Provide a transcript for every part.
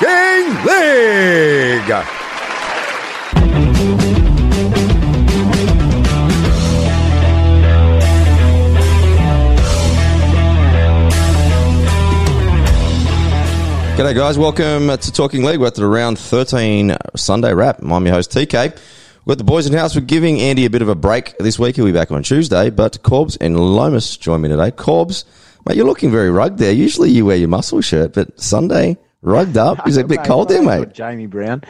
Talking League. G'day, guys. Welcome to Talking League. We're at the round 13 Sunday wrap. I'm your host, TK. We've got the boys in house. We're giving Andy a bit of a break this week. He'll be back on Tuesday. But Corbs and Lomas join me today. Corbs, mate, you're looking very rugged there. Usually you wear your muscle shirt, but Sunday, rugged up. Is it a bit cold there, mate? Jamie Brown.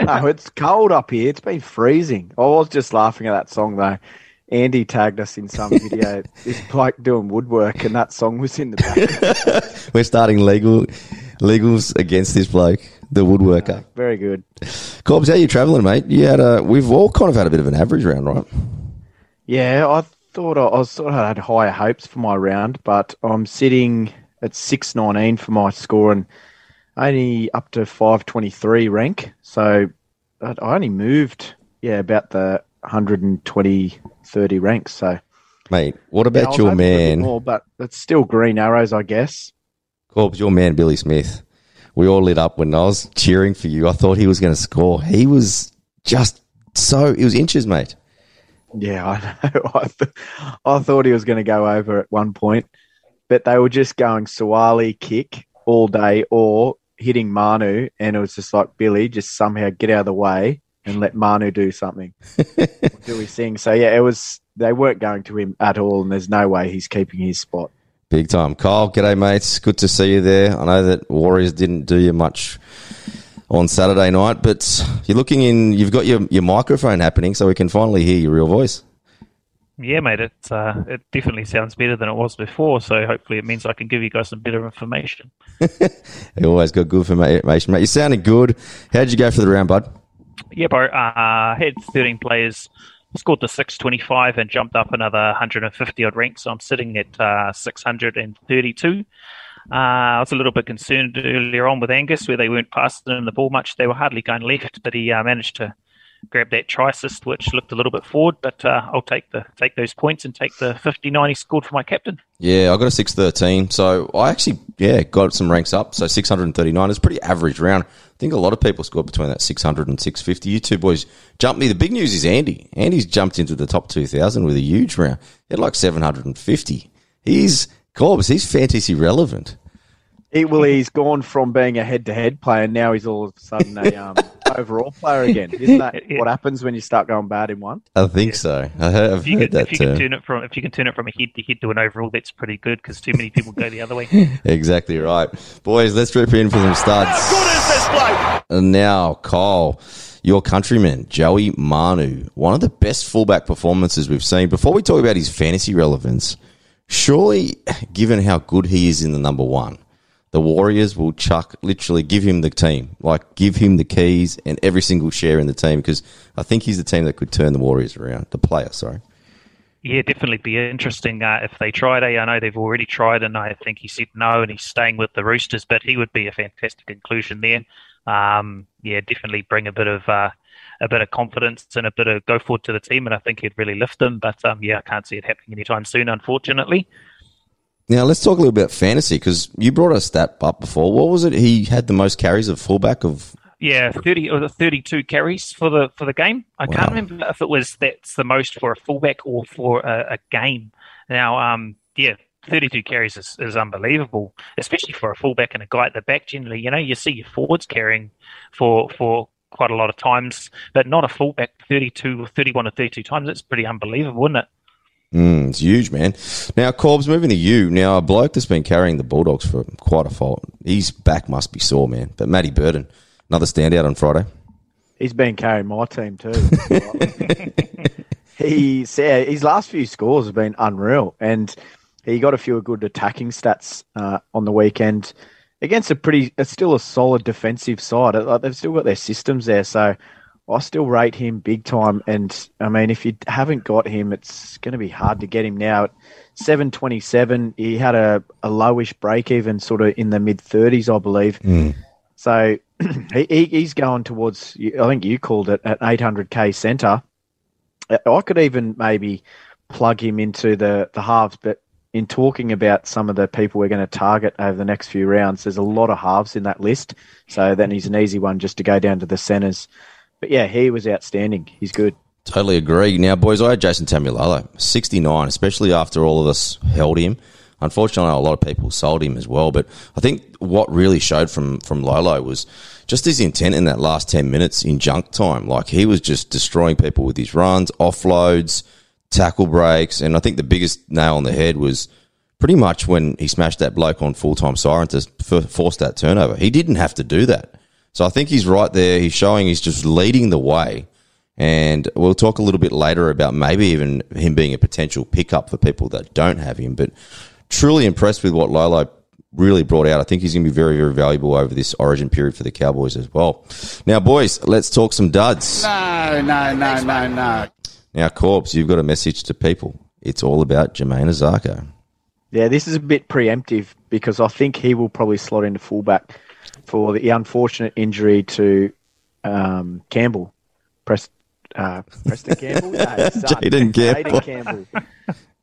No, it's cold up here. It's been freezing. Oh, I was just laughing at that song though. Andy tagged us in some video. this bloke doing woodwork, and that song was in the back. We're starting legal legals against this bloke, the woodworker. Very good. Corbs, how you travelling, mate? You had a, we've all kind of had a bit of an average round, right? Yeah, I thought I, I was sort of had higher hopes for my round, but I'm sitting at six nineteen for my score and only up to five twenty three rank. So I only moved, yeah, about the 120, 30 ranks. So Mate, what about was your hoping for a bit man? more, but it's still green arrows, I guess. Corbs, your man Billy Smith. We all lit up when I was cheering for you. I thought he was going to score. He was just so. It was inches, mate. Yeah, I know. I, th- I thought he was going to go over at one point, but they were just going Suaalii kick all day or hitting Manu, and it was just like Billy, just somehow get out of the way and let Manu do something. do his thing. So yeah, it was. They weren't going to him at all, and there's no way he's keeping his spot. Big time. Kyle, g'day, mates. Good to see you there. I know that Warriors didn't do you much on Saturday night, but you're looking in. You've got your, your microphone happening, so we can finally hear your real voice. Yeah, mate, it uh, it definitely sounds better than it was before. So hopefully, it means I can give you guys some better information. You always got good information, mate. You're sounding good. How'd you go for the round, bud? Yeah, bro. Uh, had 13 players, scored to 625, and jumped up another 150 odd ranks. So I'm sitting at uh, 632. Uh, I was a little bit concerned earlier on with Angus, where they weren't passing him the ball much. They were hardly going left, but he uh, managed to grab that try assist, which looked a little bit forward. But uh, I'll take the take those points and take the 59 he scored for my captain. Yeah, I got a 613. So I actually, yeah, got some ranks up. So 639 is pretty average round. I think a lot of people scored between that 600 and 650. You two boys jumped me. The big news is Andy. Andy's jumped into the top 2,000 with a huge round. He had like 750. He's, Corbs, he's fantasy relevant. He, well, he's gone from being a head-to-head player now he's all of a sudden a um, overall player again. Isn't that Yeah. what happens when you start going bad in one? I think so. I heard, I've If you, heard can, that if you too. can turn it from if you can turn it from a head to head to an overall, that's pretty good because too many people go the other way. Exactly right. Boys, let's rip in for some studs. Good as this And now, Kyle, your countryman, Joey Manu, one of the best fullback performances we've seen. Before we talk about his fantasy relevance, surely, given how good he is in the number one, the Warriors will chuck, literally give him the team, like give him the keys and every single share in the team because I think he's the team that could turn the Warriors around. The player, sorry. Yeah, definitely be interesting uh, if they tried. Eh? I know they've already tried, and I think he said no, and he's staying with the Roosters. But he would be a fantastic inclusion there. Um, yeah, definitely bring a bit of uh, a bit of confidence and a bit of go forward to the team, and I think he'd really lift them. But um, yeah, I can't see it happening anytime soon, unfortunately. Now let's talk a little bit about fantasy because you brought us that up before. What was it? He had the most carries of fullback of. Yeah, thirty or thirty-two carries for the for the game. I Wow. can't remember if it was that's the most for a fullback or for a, a game. Now, um, yeah, thirty-two carries is, is unbelievable, especially for a fullback and a guy at the back. Generally, you know, you see your forwards carrying for for quite a lot of times, but not a fullback 32 or 31 or 32 times. It's pretty unbelievable, isn't it? Mm, it's huge, man. Now, Corbs, moving to you. Now, a bloke that's been carrying the Bulldogs for quite a fault. His back must be sore, man. But Matty Burton, another standout on Friday. He's been carrying my team too. He's yeah, his last few scores have been unreal, and he got a few good attacking stats uh, on the weekend. against a pretty, it's still a solid defensive side. They've still got their systems there, so I still rate him big time. And I mean, if you haven't got him, it's going to be hard to get him now. At seven twenty seven, he had a, a lowish break even, sort of in the mid thirties, I believe. Mm. So he, he's going towards. I think you called it at eight hundred k centre. I could even maybe plug him into the the halves, but in talking about some of the people we're going to target over the next few rounds, there's a lot of halves in that list. So then he's an easy one just to go down to the centres. But yeah, he was outstanding. He's good. Totally agree. Now, boys, I had Jason Taumalolo, 69, especially after all of us held him. Unfortunately, a lot of people sold him as well. But I think what really showed from, from Lolo was just his intent in that last 10 minutes in junk time. Like he was just destroying people with his runs, offloads, tackle breaks. And I think the biggest nail on the head was pretty much when he smashed that bloke on full time siren to force that turnover. He didn't have to do that. So I think he's right there. He's showing he's just leading the way. And we'll talk a little bit later about maybe even him being a potential pickup for people that don't have him. But truly impressed with what Lolo really brought out. I think he's going to be very, very valuable over this origin period for the Cowboys as well. Now, boys, let's talk some duds. No, no, no, no, no. Now, Corbs, you've got a message to people. It's all about Jamayne Isaako. Yeah, this is a bit preemptive because I think he will probably slot into fullback for the unfortunate injury to um, Campbell. Press, uh, Preston Campbell? No, Jayden Campbell. Campbell.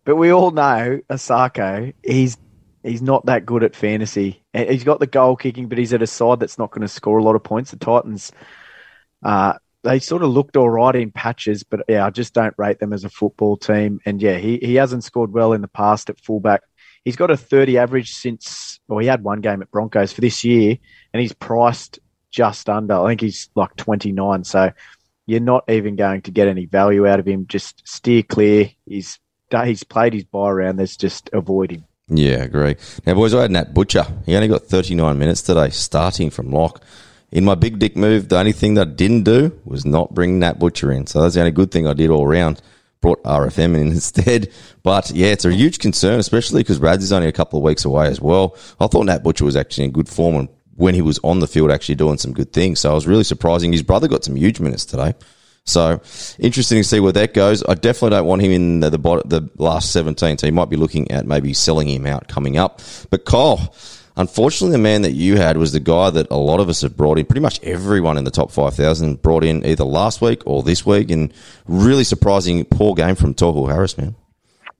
But we all know Isaako. he's he's not that good at fantasy. He's got the goal kicking, but he's at a side that's not going to score a lot of points. The Titans, uh, they sort of looked all right in patches, but yeah, I just don't rate them as a football team. And yeah, he, he hasn't scored well in the past at fullback. He's got a 30 average since, well, he had one game at Broncos for this year, and he's priced just under. I think he's like 29. So you're not even going to get any value out of him. Just steer clear. He's he's played his buy around. There's just avoid him. Yeah, agree. Now, boys, I had Nat Butcher. He only got 39 minutes today, starting from lock. In my big dick move, the only thing that I didn't do was not bring Nat Butcher in. So that's the only good thing I did all around. Brought RFM in instead. But yeah, it's a huge concern, especially because Rads is only a couple of weeks away as well. I thought Nat Butcher was actually in good form and when he was on the field actually doing some good things. So I was really surprising. His brother got some huge minutes today. So interesting to see where that goes. I definitely don't want him in the, the, the last 17. So you might be looking at maybe selling him out coming up. But Kyle, unfortunately, the man that you had was the guy that a lot of us have brought in. Pretty much everyone in the top 5,000 brought in either last week or this week. And really surprising poor game from Tohu Harris, man.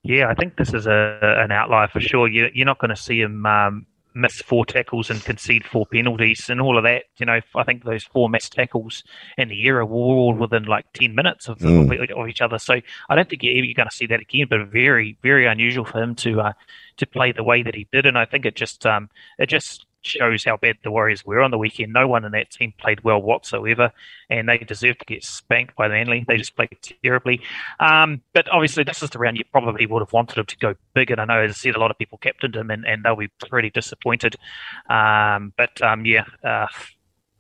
Yeah, I think this is a, an outlier for sure. You, are not going to see him um, miss four tackles and concede four penalties and all of that. You know, I think those four missed tackles in the era were all within like 10 minutes of, mm. of, of each other. So I don't think you're going to see that again, but very, very unusual for him to, uh, to play the way that he did. And I think it just, um, it just shows how bad the Warriors were on the weekend. No one in that team played well whatsoever, and they deserved to get spanked by Manly. They just played terribly. Um, but obviously, this is the round you probably would have wanted him to go big, and I know, as I said, a lot of people captained him, and, and they'll be pretty disappointed. Um, but um, yeah, uh,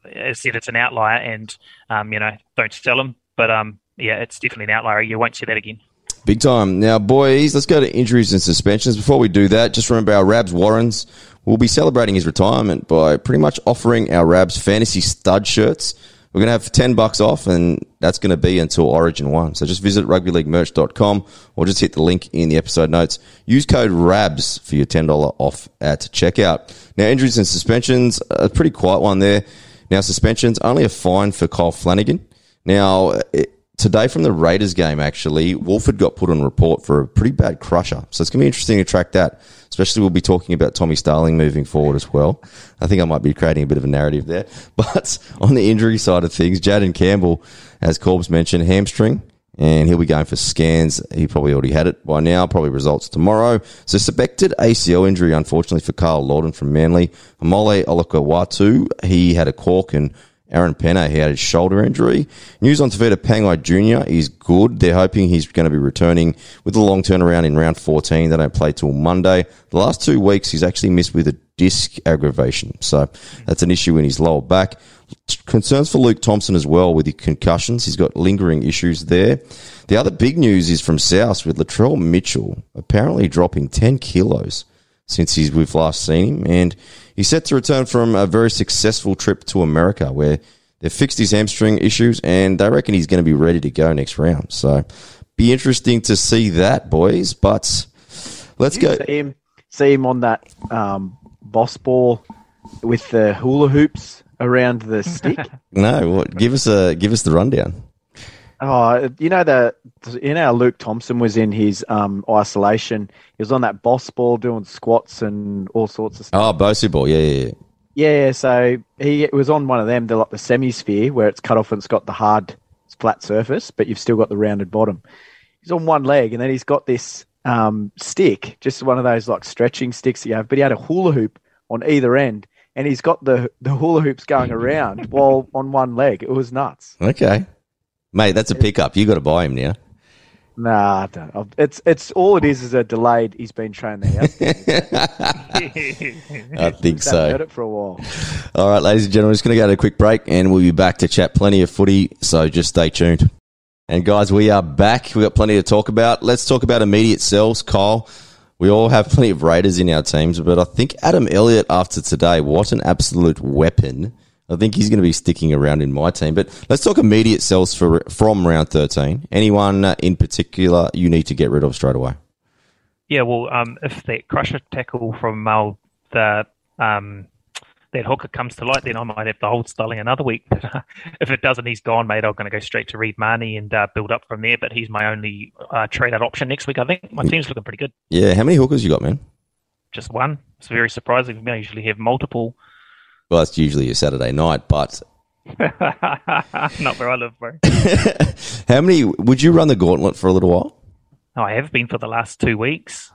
as I said, it's an outlier, and um, you know, don't sell him. But um, yeah, it's definitely an outlier. You won't see that again. Big time. Now, boys, let's go to injuries and suspensions. Before we do that, just remember our Rabs Warrens will be celebrating his retirement by pretty much offering our Rabs fantasy stud shirts. We're going to have 10 bucks off, and that's going to be until Origin 1. So just visit rugbyleaguemerch.com or just hit the link in the episode notes. Use code RABS for your $10 off at checkout. Now, injuries and suspensions, a pretty quiet one there. Now, suspensions, only a fine for Kyle Flanagan. Now, it, today from the Raiders game, actually, Wolford got put on report for a pretty bad crusher. So it's going to be interesting to track that. Especially, we'll be talking about Tommy Starling moving forward as well. I think I might be creating a bit of a narrative there. But on the injury side of things, Jayden Campbell, as Corbs mentioned, hamstring. And he'll be going for scans. He probably already had it by now. Probably results tomorrow. Suspected ACL injury, unfortunately, for Karl Lawton from Manly. Haumole Olakau'atu, he had a cork and Aaron Penner, he had his shoulder injury. News on Tevita Pangai Jr. is good. They're hoping he's going to be returning with a long turnaround in round 14. They don't play till Monday. The last two weeks, he's actually missed with a disc aggravation. So that's an issue in his lower back. Concerns for Luke Thompson as well with the concussions. He's got lingering issues there. The other big news is from South with Latrell Mitchell apparently dropping 10 kilos since he's, we've last seen him. And he's set to return from a very successful trip to America where they've fixed his hamstring issues and they reckon he's going to be ready to go next round. So be interesting to see that, boys. But let's go. See him, see him on that um, boss ball with the hula hoops around the stick. No, what, give us a give us the rundown. Oh, you know the you know Luke Thompson was in his um, isolation. He was on that boss ball doing squats and all sorts of stuff. Oh, Bosu ball, yeah, yeah, yeah. Yeah, so he was on one of them. They're like the semisphere where it's cut off and it's got the hard flat surface, but you've still got the rounded bottom. He's on one leg, and then he's got this um, stick, just one of those like stretching sticks that you have. But he had a hula hoop on either end, and he's got the the hula hoops going around while on one leg. It was nuts. Okay, mate, that's a pickup. You got to buy him now. Nah, I don't. It's it's all it is is a delayed. He's been trained there. I think so. heard it for a while. All right, ladies and gentlemen, just going to go to a quick break and we'll be back to chat plenty of footy. So just stay tuned. And guys, we are back. We've got plenty to talk about. Let's talk about immediate sells, Kyle. We all have plenty of Raiders in our teams, but I think Adam Elliott after today, what an absolute weapon. I think he's going to be sticking around in my team. But let's talk immediate sells for from round 13. Anyone uh, in particular you need to get rid of straight away? Yeah, well, um, if that crusher tackle from uh, the um, that hooker comes to light, then I might have to hold Starling another week. if it doesn't, he's gone, mate. I'm going to go straight to Reed Mahoney and uh, build up from there. But he's my only uh, trade out option next week. I think my team's looking pretty good. Yeah, how many hookers you got, man? Just one. It's very surprising. I usually have multiple. Well, that's usually a Saturday night, but Not where I live, bro. how many would you run the gauntlet for a little while? Oh, I have been for the last two weeks.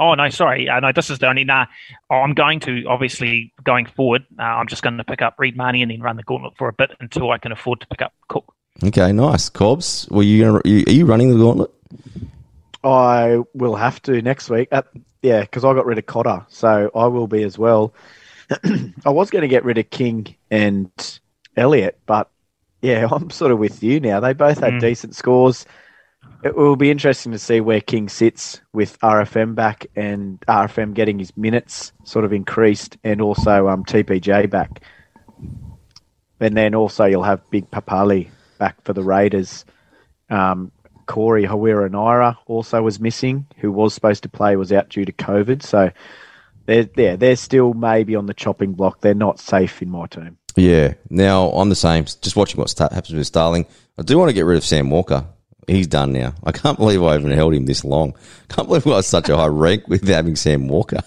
Oh no, sorry. Uh, no, this is the only. Nah, oh, I'm going to obviously going forward. Uh, I'm just going to pick up Reed Mahoney and then run the gauntlet for a bit until I can afford to pick up Cook. Okay, nice. Corbs, were you, gonna, are you running the gauntlet? I will have to next week. Uh, yeah, because I got rid of Cotter, so I will be as well. I was going to get rid of King and Elliot, but yeah, I'm sort of with you now. They both had Mm. decent scores. It will be interesting to see where King sits with RFM back and RFM getting his minutes sort of increased, and also um, TPJ back. And then also you'll have Big Papalii back for the Raiders. Um, Corey Harawira-Naera also was missing, who was supposed to play, was out due to COVID. So they're, yeah, they're still maybe on the chopping block. They're not safe in my team. Yeah. Now I'm the same. Just watching what happens with Starling. I do want to get rid of Sam Walker. He's done now. I can't believe I haven't held him this long. Can't believe I got such a high rank with having Sam Walker.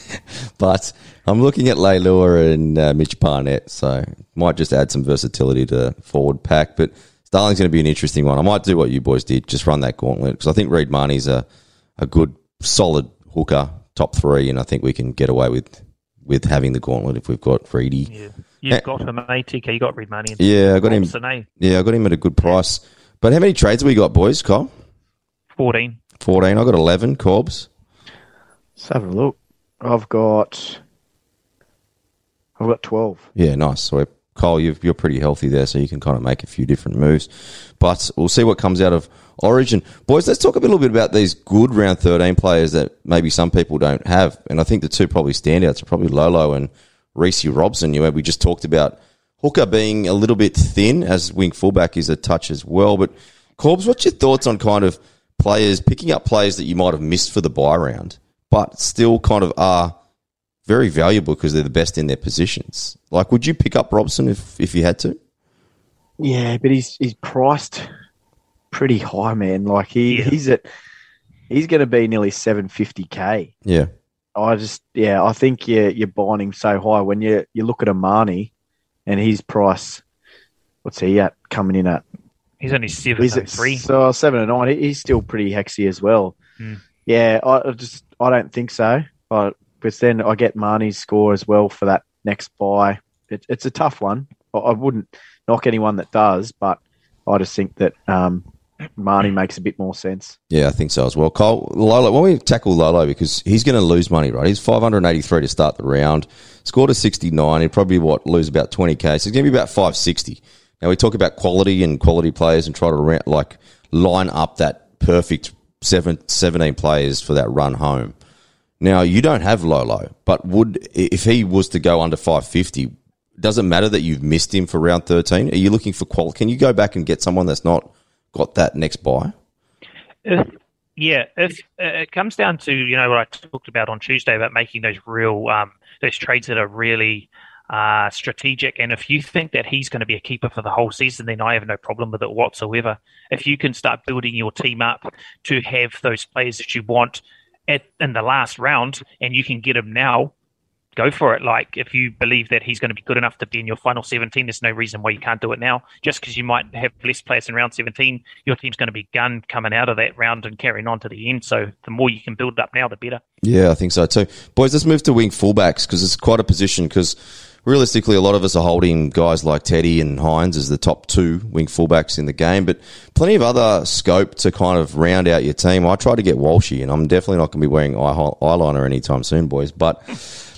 but I'm looking at Leilua and uh, Mitch Barnett, so might just add some versatility to forward pack. But Starling's going to be an interesting one. I might do what you boys did, just run that gauntlet because I think Reed Mahoney's a a good, solid hooker, top three, and I think we can get away with with having the gauntlet if we've got Reedy. Yeah. You've got him, eh, TK. You got Reed Mahoney. And Yeah, I got him. Eh? Yeah, I got him at a good price. But how many trades have we got, boys? Kyle? 14. 14. I got 11, Corbs. Let's have a look. I've got I've got twelve. Yeah, nice. So, we're- Kyle, you've, you're pretty healthy there, so you can kind of make a few different moves. But we'll see what comes out of Origin. Boys, let's talk a little bit about these good round 13 players that maybe some people don't have. And I think the two probably standouts are probably Lolo and Reece Robson. You know, we just talked about Hooker being a little bit thin, as wing fullback is a touch as well. But, Corbs, what's your thoughts on kind of players, picking up players that you might have missed for the bye round, but still kind of are very valuable because they're the best in their positions. Like, would you pick up Robson if, if you had to? Yeah, but he's he's priced pretty high, man. Like he, Yeah. he's at he's going to be nearly seven fifty k. Yeah. I just yeah, I think you're you're buying him so high when you you look at Amani and his price. What's he at coming in at? He's only 7 He's and at 3. So seven and nine. He's still pretty hexy as well. Hmm. Yeah, I I just I don't think so. But because then I get Mahoney's score as well for that next bye. It, it's a tough one. I, wouldn't knock anyone that does, but I just think that um, Mahoney makes a bit more sense. Yeah, I think so as well. Cole, Lolo, why don't we tackle Lolo because he's going to lose money, right? He's 583 to start the round, scored a 69. He'd probably, what, lose about 20K. So he's going to be about 560. Now, we talk about quality and quality players and try to, like, line up that perfect seven, 17 players for that run home. Now you don't have Lolo, but would if he was to go under five fifty, does it matter that you've missed him for round thirteen? Are you looking for qual? Can you go back and get someone that's not got that next bye? If, yeah, if uh, it comes down to you know what I talked about on Tuesday about making those real um, those trades that are really uh, strategic. And if you think that he's going to be a keeper for the whole season, then I have no problem with it whatsoever. If you can start building your team up to have those players that you want at in the last round, and you can get him now, go for it. Like if you believe that he's going to be good enough to be in your final 17, there's no reason why you can't do it now. Just because you might have less players in round 17, your team's going to be gun coming out of that round and carrying on to the end. So the more you can build up now, the better. Yeah, I think so too. Boys, let's move to wing fullbacks because it's quite a position because realistically, a lot of us are holding guys like Teddy and Hynes as the top two wing fullbacks in the game, but plenty of other scope to kind of round out your team. I try to get Walshy, and I'm definitely not going to be wearing eyeliner anytime soon, boys. But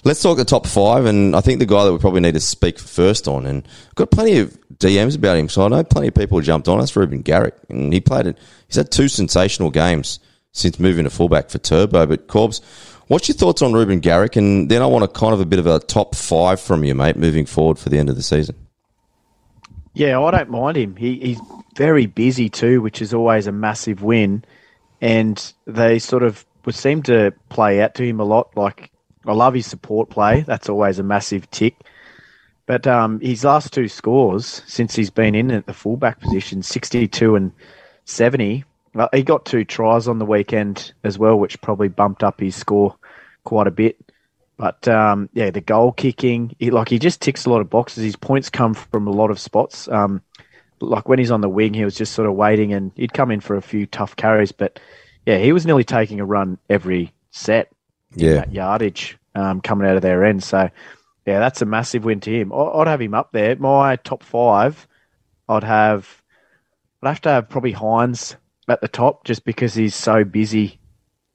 let's talk the top five, and I think the guy that we probably need to speak first on, and I've got plenty of DMs about him, so I know plenty of people jumped on us. Reuben Garrick, and he played it. He's had two sensational games since moving to fullback for Turbo, but Corbs What's your thoughts on Reuben Garrick? And then I want a kind of a bit of a top five from you, mate, moving forward for the end of the season. Yeah, I don't mind him. He, he's very busy too, which is always a massive win. And they sort of seem to play out to him a lot. Like I love his support play. That's always a massive tick. But um, his last two scores since he's been in at the fullback position, 62 and 70, well, he got two tries on the weekend as well, which probably bumped up his score quite a bit. But um, yeah, the goal kicking, he, like he just ticks a lot of boxes. His points come from a lot of spots. Um, like when he's on the wing, he was just sort of waiting, and he'd come in for a few tough carries. But yeah, he was nearly taking a run every set. Yeah, that yardage um, coming out of their end. So yeah, that's a massive win to him. I'd have him up there. My top five, I'd have. I'd have to have probably Hynes at the top just because he's so busy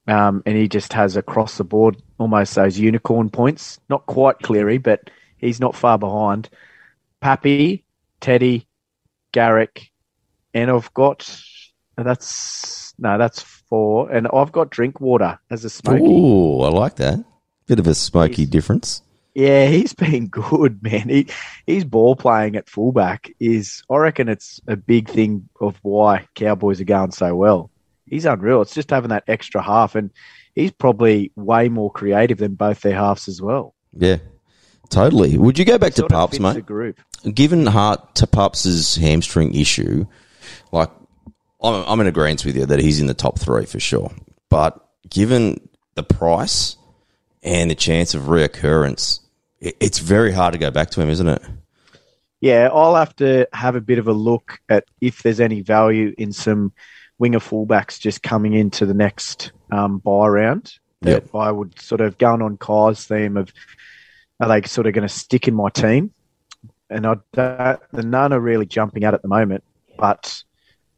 um, and he just has across the board almost those unicorn points. Not quite Cleary, but he's not far behind. Pappy, Teddy, Garrick, and I've got that's no, that's four, and I've got Drinkwater as a smoky. Ooh, I like that. Bit of a smoky he's, difference. Yeah, he's been good, man. He his ball playing at fullback is, I reckon, it's a big thing of why Cowboys are going so well. He's unreal. It's just having that extra half, and he's probably way more creative than both their halves as well. Yeah, totally. Would you go back to Pups, mate? Group. Given Hart to Pups's hamstring issue, like I'm, I'm in agreement with you that he's in the top three for sure. But given the price and the chance of reoccurrence, it's very hard to go back to him, isn't it? Yeah, I'll have to have a bit of a look at if there's any value in some winger fullbacks just coming into the next um, bye round. Yep. I would sort of going on Kai's theme of are they sort of going to stick in my team? And I the none are really jumping out at the moment, but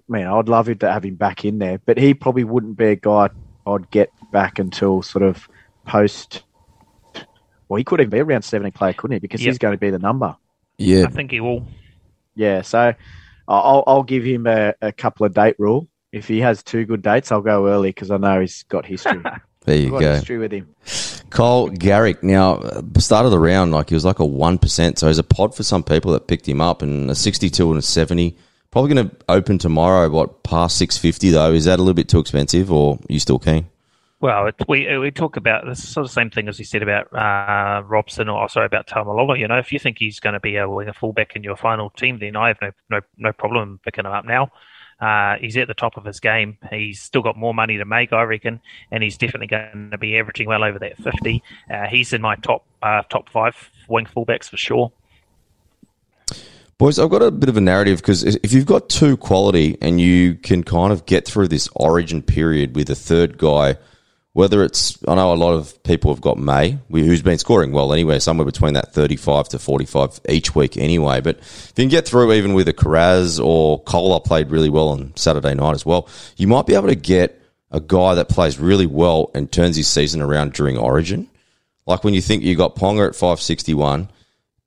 man, I'd love it to have him back in there. But he probably wouldn't be a guy I'd get back until sort of post. Well, he could even be around seventy player, couldn't he? Because yep. he's going to be the number. Yeah, I think he will. Yeah, so I'll I'll give him a, a couple of date rule. If he has two good dates, I'll go early because I know he's got history. there you got go. History with him. Cole Garrick. Now, uh, start of the round, like he was like a one percent. So he's a pod for some people that picked him up, and a sixty-two and a seventy. Probably going to open tomorrow. What past six fifty though? Is that a little bit too expensive, or are you still keen? Well, it, we we talk about this sort of same thing as we said about uh, Robson or sorry about Taumalolo. You know, if you think he's going to be a winger fullback in your final team, then I have no no no problem picking him up now. Uh, he's at the top of his game. He's still got more money to make, I reckon, and he's definitely going to be averaging well over that fifty. Uh, he's in my top uh, top five wing fullbacks for sure. Boys, I've got a bit of a narrative because if you've got two quality and you can kind of get through this origin period with a third guy whether it's, I know a lot of people have got May, who's been scoring well anyway, somewhere between that 35 to 45 each week anyway. But if you can get through even with a Kiraz or Kohler played really well on Saturday night as well, you might be able to get a guy that plays really well and turns his season around during Origin. Like when you think you got Ponga at 561,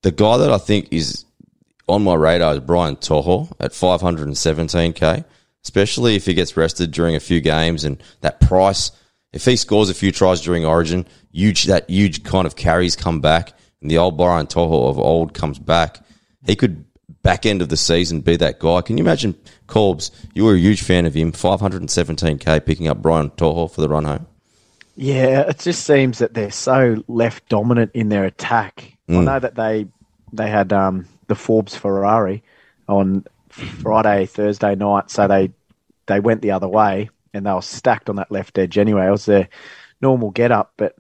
the guy that I think is on my radar is Brian To'o at 517k, especially if he gets rested during a few games and that price – If he scores a few tries during Origin, huge that huge kind of carries come back, and the old Brian To'o of old comes back, he could back end of the season be that guy. Can you imagine Corbs? You were a huge fan of him, 517k picking up Brian To'o for the run home. Yeah, it just seems that they're so left dominant in their attack. I know that they they had um, the Forbes Ferrari on Friday, Thursday night, so they they went the other way and they were stacked on that left edge anyway. It was their normal get up, but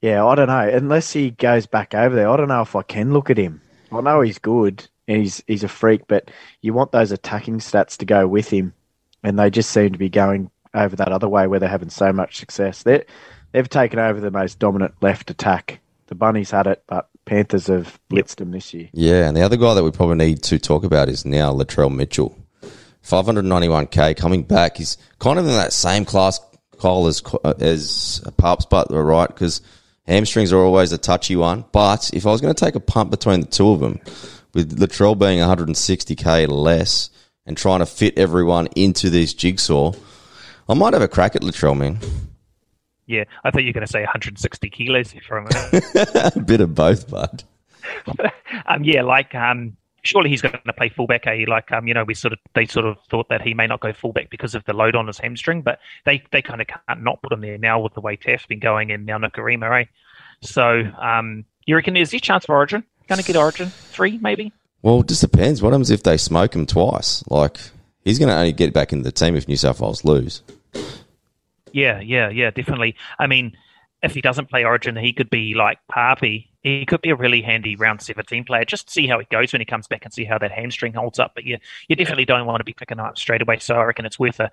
yeah, I don't know. Unless he goes back over there, I don't know if I can look at him. I know he's good and he's he's a freak, but you want those attacking stats to go with him, and they just seem to be going over that other way where they're having so much success. They they've taken over the most dominant left attack. The Bunnies had it, but Panthers have blitzed them this year. Yeah, and the other guy that we probably need to talk about is now Latrell Mitchell. 591k coming back. He's kind of in that same class, Kyle, as, as Parps, but we're right, because hamstrings are always a touchy one. But if I was going to take a pump between the two of them, with Latrell being 160k less and trying to fit everyone into this jigsaw, I might have a crack at Latrell, man. Yeah, I thought you were going to say 160 kilos for a minute. a bit of both, bud. um, yeah, like um, surely he's going to play fullback. Eh? Like um, you know, we sort of they sort of thought that he may not go fullback because of the load on his hamstring, but they they kind of can't not put him there now with the way Taaffe's been going and now Nikarima, eh? So um, you reckon there's a chance for Origin? Going to get Origin three maybe? Well, it just depends. What happens if they smoke him twice? Like he's going to only get back into the team if New South Wales lose. Yeah, yeah, yeah, definitely. I mean, if he doesn't play Origin, he could be like Papi. He could be a really handy round 17 player. Just see how it goes when he comes back and see how that hamstring holds up. But you, you definitely don't want to be picking up straight away. So I reckon it's worth a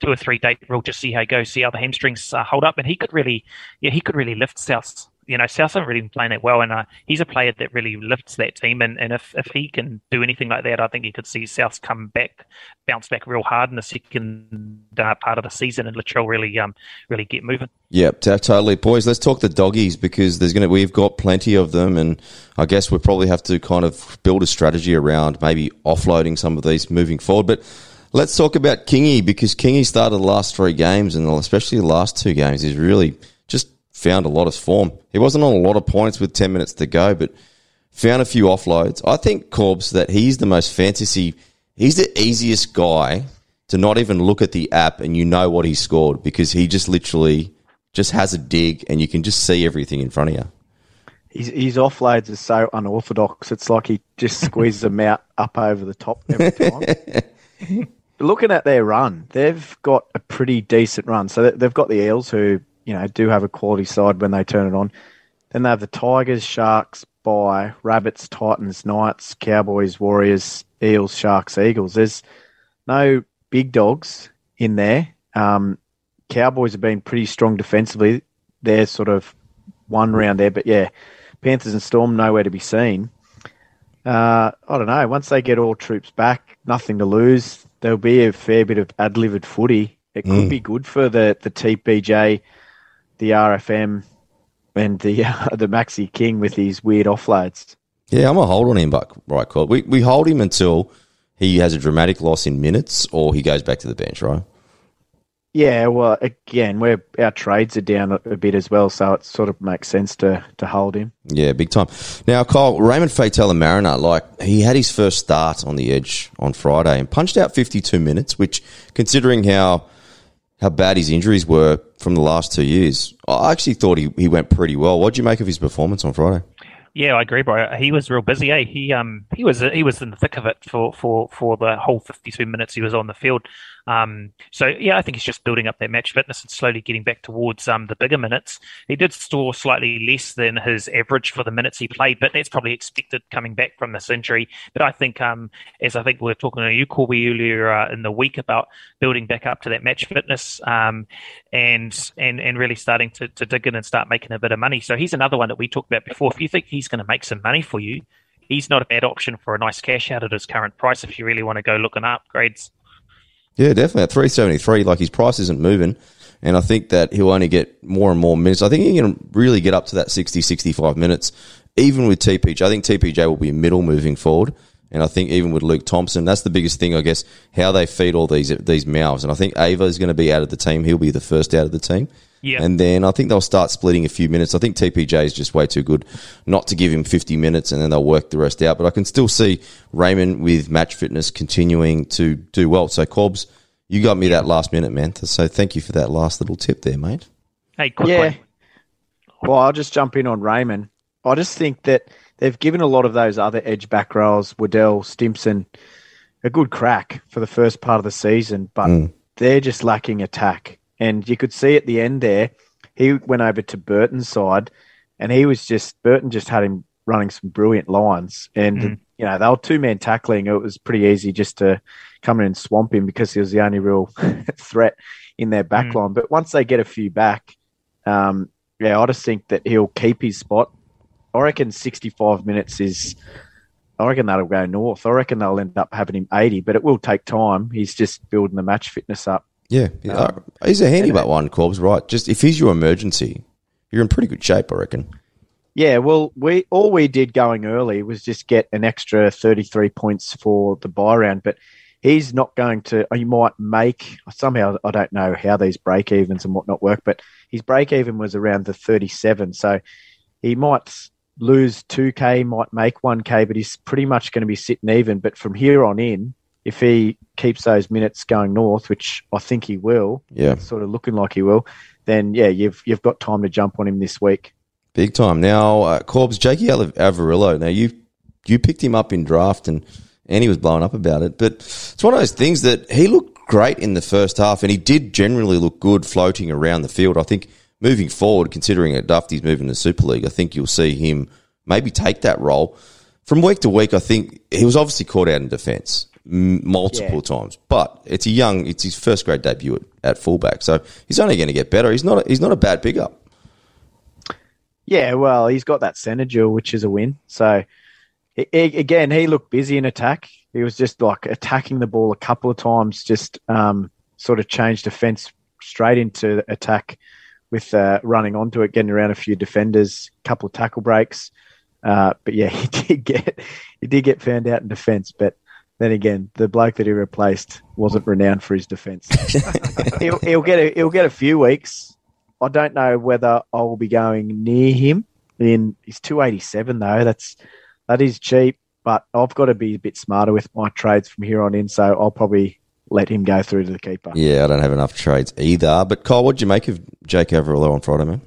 two or three date rule. Just see how it goes, see how the hamstrings uh, hold up. And he could really, yeah, he could really lift South you know, South haven't really been playing that well, and uh, he's a player that really lifts that team. And, and if, if he can do anything like that, I think you could see South come back, bounce back real hard in the second uh, part of the season, and Latrell really um really get moving. Yep, totally, boys. Let's talk the doggies because there's gonna we've got plenty of them, and I guess we probably have to kind of build a strategy around maybe offloading some of these moving forward, but. Let's talk about Kingy because Kingy started the last three games and especially the last two games. He's really found a lot of form. He wasn't on a lot of points with 10 minutes to go, but found a few offloads. I think, Corbs, that he's the most fantasy, he's the easiest guy to not even look at the app and you know what he scored because he just literally just has a dig and you can just see everything in front of you. His, his offloads are so unorthodox. It's like he just squeezes them out up over the top every time. Looking at their run, they've got a pretty decent run. So they've got the Eels who you know, do have a quality side when they turn it on. Then they have the Tigers, Sharks, by Rabbits, Titans, Knights, Cowboys, Warriors, Eels, Sharks, Eagles. There's no big dogs in there. Um, Cowboys have been pretty strong defensively. They're sort of one round there, but yeah, Panthers and Storm nowhere to be seen. Uh, I don't know. Once they get all troops back, nothing to lose. There'll be a fair bit of ad-livered footy. It could mm. be good for the the TPJ the RFM and the uh, the Maxi King with his weird offloads. Yeah, I'm a hold on him, but right, cool. We we hold him until he has a dramatic loss in minutes or he goes back to the bench, right? Yeah, well, again, we our trades are down a, a, bit as well, so it sort of makes sense to to hold him. Yeah, big time. Now, Kyle Raymond Faitala-Mariner, like he had his first start on the edge on Friday and punched out 52 minutes, which, considering how how bad his injuries were from the last two years. I actually thought he, he went pretty well. What did you make of his performance on Friday? Yeah, I agree, bro. He was real busy. Eh? He um he was he was in the thick of it for, for, for the whole fifty two minutes he was on the field. Um, so yeah, I think he's just building up that match fitness and slowly getting back towards um, the bigger minutes. He did score slightly less than his average for the minutes he played, but that's probably expected coming back from this injury. But I think, um, as I think we were talking to you, Corby, earlier uh, in the week about building back up to that match fitness um, and and and really starting to, to dig in and start making a bit of money. So he's another one that we talked about before. If you think he's going to make some money for you, he's not a bad option for a nice cash out at his current price if you really want to go looking upgrades. Yeah, definitely. At 373, like his price isn't moving. And I think that he'll only get more and more minutes. I think he can really get up to that 60, 65 minutes, even with TPJ. I think TPJ will be middle moving forward. And I think even with Luke Thompson, that's the biggest thing, I guess, how they feed all these these mouths. And I think Ava is going to be out of the team. He'll be the first out of the team. Yeah. And then I think they'll start splitting a few minutes. I think TPJ is just way too good not to give him 50 minutes and then they'll work the rest out. But I can still see Raymond with match fitness continuing to do well. So, Corbs, you got me that last minute, man. So, thank you for that last little tip there, mate. Hey, quick Yeah. Well, I'll just jump in on Raymond. I just think that they've given a lot of those other edge back rows, Waddell, Stimson, a good crack for the first part of the season, but Mm. they're just lacking attack. And you could see at the end there, he went over to Burton's side, and he was just Burton just had him running some brilliant lines, and Mm. you know they were two man tackling. It was pretty easy just to come in and swamp him because he was the only real threat in their back Mm. line. But once they get a few back, um, yeah, I just think that he'll keep his spot. I reckon 65 minutes is. I reckon that'll go north. I reckon they'll end up having him 80, but it will take time. He's just building the match fitness up. Yeah. yeah. Uh, he's a handy but one, Corbs, right? Just if he's your emergency, you're in pretty good shape, I reckon. Yeah, well, we all we did going early was just get an extra 33 points for the bye round, but he's not going to. He might make somehow. I don't know how these break evens and whatnot work, but his break even was around the 37, so he might lose 2k, might make 1k, but he's pretty much going to be sitting even. But from here on in, if he keeps those minutes going north, which I think he will, Yeah. sort of looking like he will, then yeah, you've you've got time to jump on him this week. Big time. Now, uh, Corbs, Jakey Av- Averillo. Now, you you picked him up in draft and, and he was blowing up about it. But it's one of those things that he looked great in the first half and he did generally look good floating around the field. I think moving forward, considering that Dufty's moving to Super League, I think you'll see him maybe take that role. From week to week, I think he was obviously caught out in defence multiple times, but it's a young, it's his first grade debut at, at fullback, so he's only going to get better. He's not, a, he's not a bad pickup. Yeah, well, he's got that Senegal, which is a win. So, again, he looked busy in attack. He was just like attacking the ball a couple of times, just um, sort of changed defense straight into attack with uh, running onto it, getting around a few defenders, a couple of tackle breaks. Uh, but yeah, he did get he did get found out in defense. But then again, the bloke that he replaced wasn't renowned for his defense. he'll, he'll get a, he'll get a few weeks. I don't know whether I will be going near him. In he's two eighty seven though. That's that is cheap, but I've got to be a bit smarter with my trades from here on in. So I'll probably let him go through to the keeper. Yeah, I don't have enough trades either. But Kyle, what did you make of Jake Averillo on Friday, man?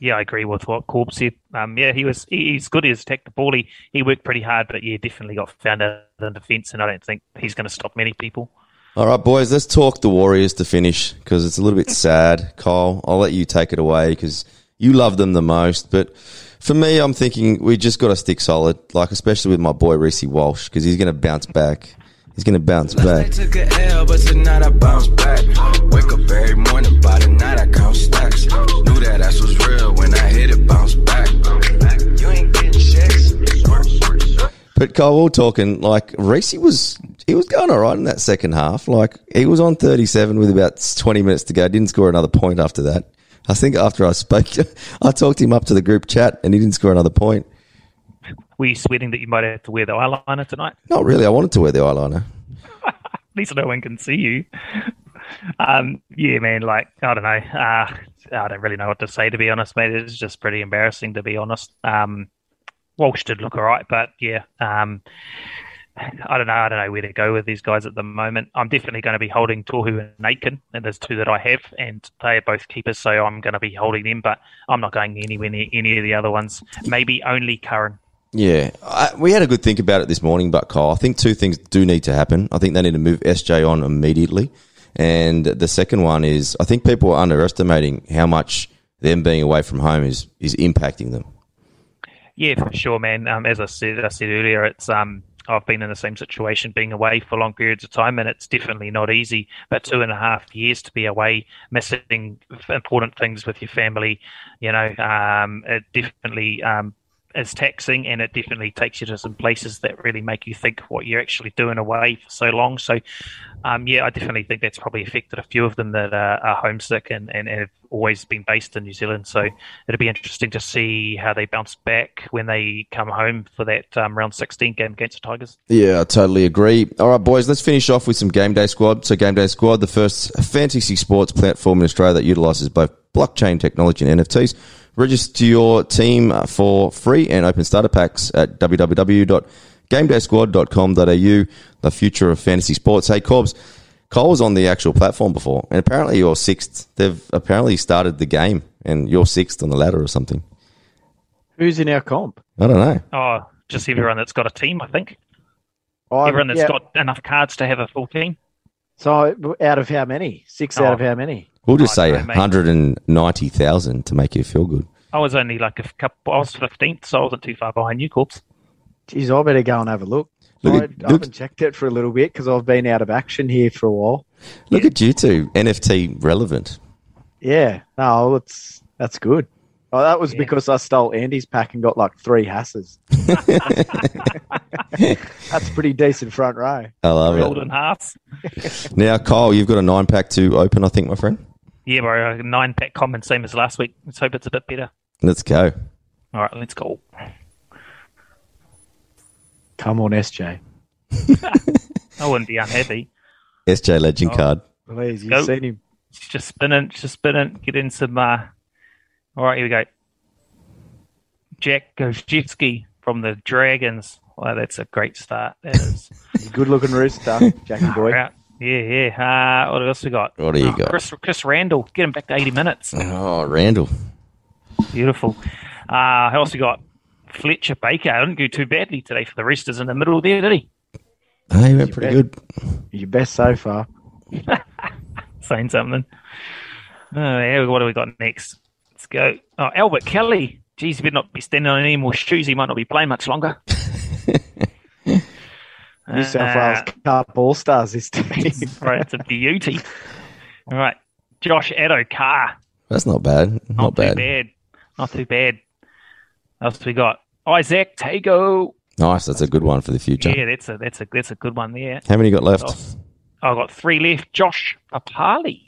Yeah, I agree with what Corb said. Um, yeah, he was he, he's good. He's attacked the ball. He, he worked pretty hard, but yeah, definitely got found out in defence, and I don't think he's going to stop many people. All right, boys, let's talk the Warriors to finish because it's a little bit sad. Kyle, I'll let you take it away because you love them the most. But for me, I'm thinking we just got to stick solid, like especially with my boy Reece Walsh because he's going to bounce back. He's going to bounce back. Took a L, but tonight I bounce back. Wake up every morning, by the night I count stacks. Knew that ass was But Kyle, we we're talking like Reece was he was going all right in that second half. Like he was on 37 with about 20 minutes to go. Didn't score another point after that. I think after I spoke, I talked him up to the group chat, and he didn't score another point. Were you sweating that you might have to wear the eyeliner tonight? Not really. I wanted to wear the eyeliner. At least no one can see you. Um, yeah, man. Like I don't know. Uh, I don't really know what to say to be honest, mate. It's just pretty embarrassing to be honest. Um, Walsh did look alright, but yeah. Um, I don't know. I don't know where to go with these guys at the moment. I'm definitely going to be holding Tohu and Aiken, and there's two that I have, and they are both keepers, so I'm going to be holding them. But I'm not going anywhere near any of the other ones. Maybe only Curran. Yeah, I, we had a good think about it this morning, but Kyle, I think two things do need to happen. I think they need to move SJ on immediately, and the second one is I think people are underestimating how much them being away from home is is impacting them. Yeah, for sure, man. Um, as I said, I said earlier, it's um, I've been in the same situation, being away for long periods of time, and it's definitely not easy. But two and a half years to be away, missing important things with your family, you know, um, it definitely um, is taxing, and it definitely takes you to some places that really make you think what you're actually doing away for so long. So, um, yeah, I definitely think that's probably affected a few of them that are, are homesick and, and have always been based in New Zealand. So it'll be interesting to see how they bounce back when they come home for that um, round 16 game against the Tigers. Yeah, I totally agree. All right, boys, let's finish off with some Game Day Squad. So, Game Day Squad, the first fantasy sports platform in Australia that utilises both blockchain technology and NFTs. Register your team for free and open starter packs at www.gamedaysquad.com.au. The future of fantasy sports. Hey, Corbs, Cole was on the actual platform before, and apparently you're sixth. They've apparently started the game, and you're sixth on the ladder or something. Who's in our comp? I don't know. Oh, just everyone that's got a team, I think. Oh, Everyone that's yeah. got enough cards to have a full team. So out of how many? Six Oh. out of how many? We'll just say know, 190,000 to make you feel good. I was only like a couple. I was fifteenth, so I wasn't too far behind you, Corbs. Geez, I better go and have a look. Look I, at- I look- haven't checked it for a little bit because I've been out of action here for a while. Look at you two, NFT relevant. Yeah, no, it's that's good. Oh, that was Yeah. because I stole Andy's pack and got like three hasses. that's pretty decent front row. I love Golden it. hearts. Now, Kyle, you've got a nine pack to open, I think, my friend. Yeah, bro. a Nine pack common, same as last week. Let's hope it's a bit better. Let's go. All right, let's go. Come on, SJ. I wouldn't be unhappy. SJ Oh. Legend card. Please, you've Go. seen him. Just spinning, just spinning. Get in some. Uh... All right, here we go. Jack Gosiewski from the Dragons. Well, that's a great start. That is. Good looking rooster, Jackie boy. Right. Yeah, yeah. Uh, what else we got? What do you Oh, got? Chris, Chris Randall. Get him back to 80 minutes. Oh, Randall. Beautiful. Uh, who else we got? Fletcher Baker. I didn't go too badly today for the Roosters in the middle there, did he? He went pretty good. Your best so far. Saying something. Oh, yeah, what do we got next? Let's go. Oh, Albert Kelly. Geez, he better not be standing on any more shoes. He might not be playing much longer. New South Uh, Wales Cup All Stars this team. Right, it's a beauty. All right. Josh Addo Carr. That's not bad. Not, Not, bad. too bad. Not too bad. What else we got? Izack Tago. Nice. That's a good one for the future. Yeah, that's a that's a that's a good one there. How many you got left? I've got three left. Josh Papalii.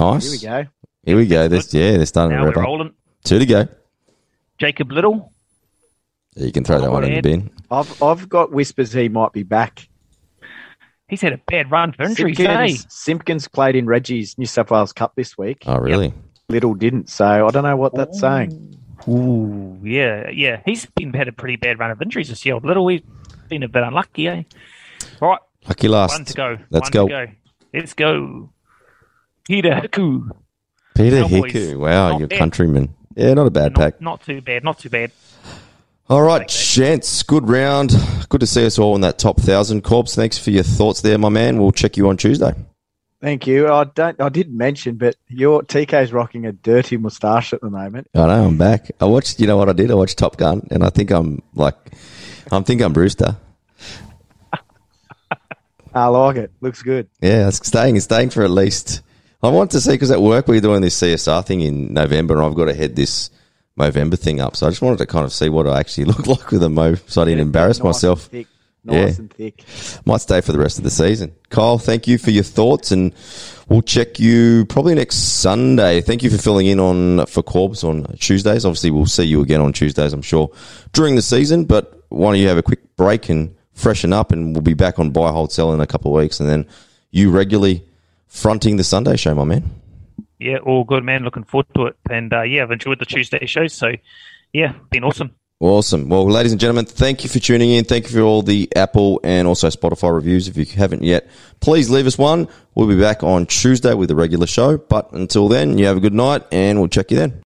Nice. Here we go. Here we go. This, yeah, they're starting Now to we're wrap up. rolling. Two to go. Jacob Little. You can throw that Oh, one in the bin. I've I've got whispers he might be back. He's had a bad run for injuries, eh? Simpkins, Simpkins played in Reggie's New South Wales Cup this week. Oh, really? Little didn't, so I don't know what that's saying. Ooh, yeah, yeah. He's been had a pretty bad run of injuries this year. Little, he's been a bit unlucky, eh? All right, Lucky last. one to go. Let's one go. To go. Let's go. Peter Hiku. Peter Cowboys. Hiku. Wow, Not your bad. countryman. Yeah, not a bad Not, pack. not too bad. Not too bad. All right, gents. Good round. Good to see us all in that top thousand. Corbs, thanks for your thoughts there, my man. We'll check you on Tuesday. Thank you. I don't. I didn't mention, but your TK's rocking a dirty moustache at the moment. I know I'm back. I watched. You know what I did? I watched Top Gun, and I think I'm like, I think I'm Brewster. I like it. Looks good. Yeah, it's staying. It's staying for at least. I want to see because at work we're doing this CSR thing in November, and I've got to head this Movember thing up. So I just wanted to kind of see what I actually look like with a mo, so I didn't embarrass Nice myself. and thick. Nice Yeah. and thick. Might stay for the rest of the season. Kyle, thank you for your thoughts, and we'll check you probably next Sunday. Thank you for filling in on for Corbs on Tuesdays. Obviously, we'll see you again on Tuesdays, I'm sure, during the season. But why don't you have a quick break and freshen up, and we'll be back on buy, hold, sell in a couple of weeks, and then you regularly fronting the Sunday show, my man. Yeah, all good, man. Looking forward to it. And uh, yeah, I've enjoyed the Tuesday shows. So yeah, been awesome. Awesome. Well, ladies and gentlemen, thank you for tuning in. Thank you for all the Apple and also Spotify reviews. If you haven't yet, please leave us one. We'll be back on Tuesday with a regular show. But until then, you have a good night and we'll check you then.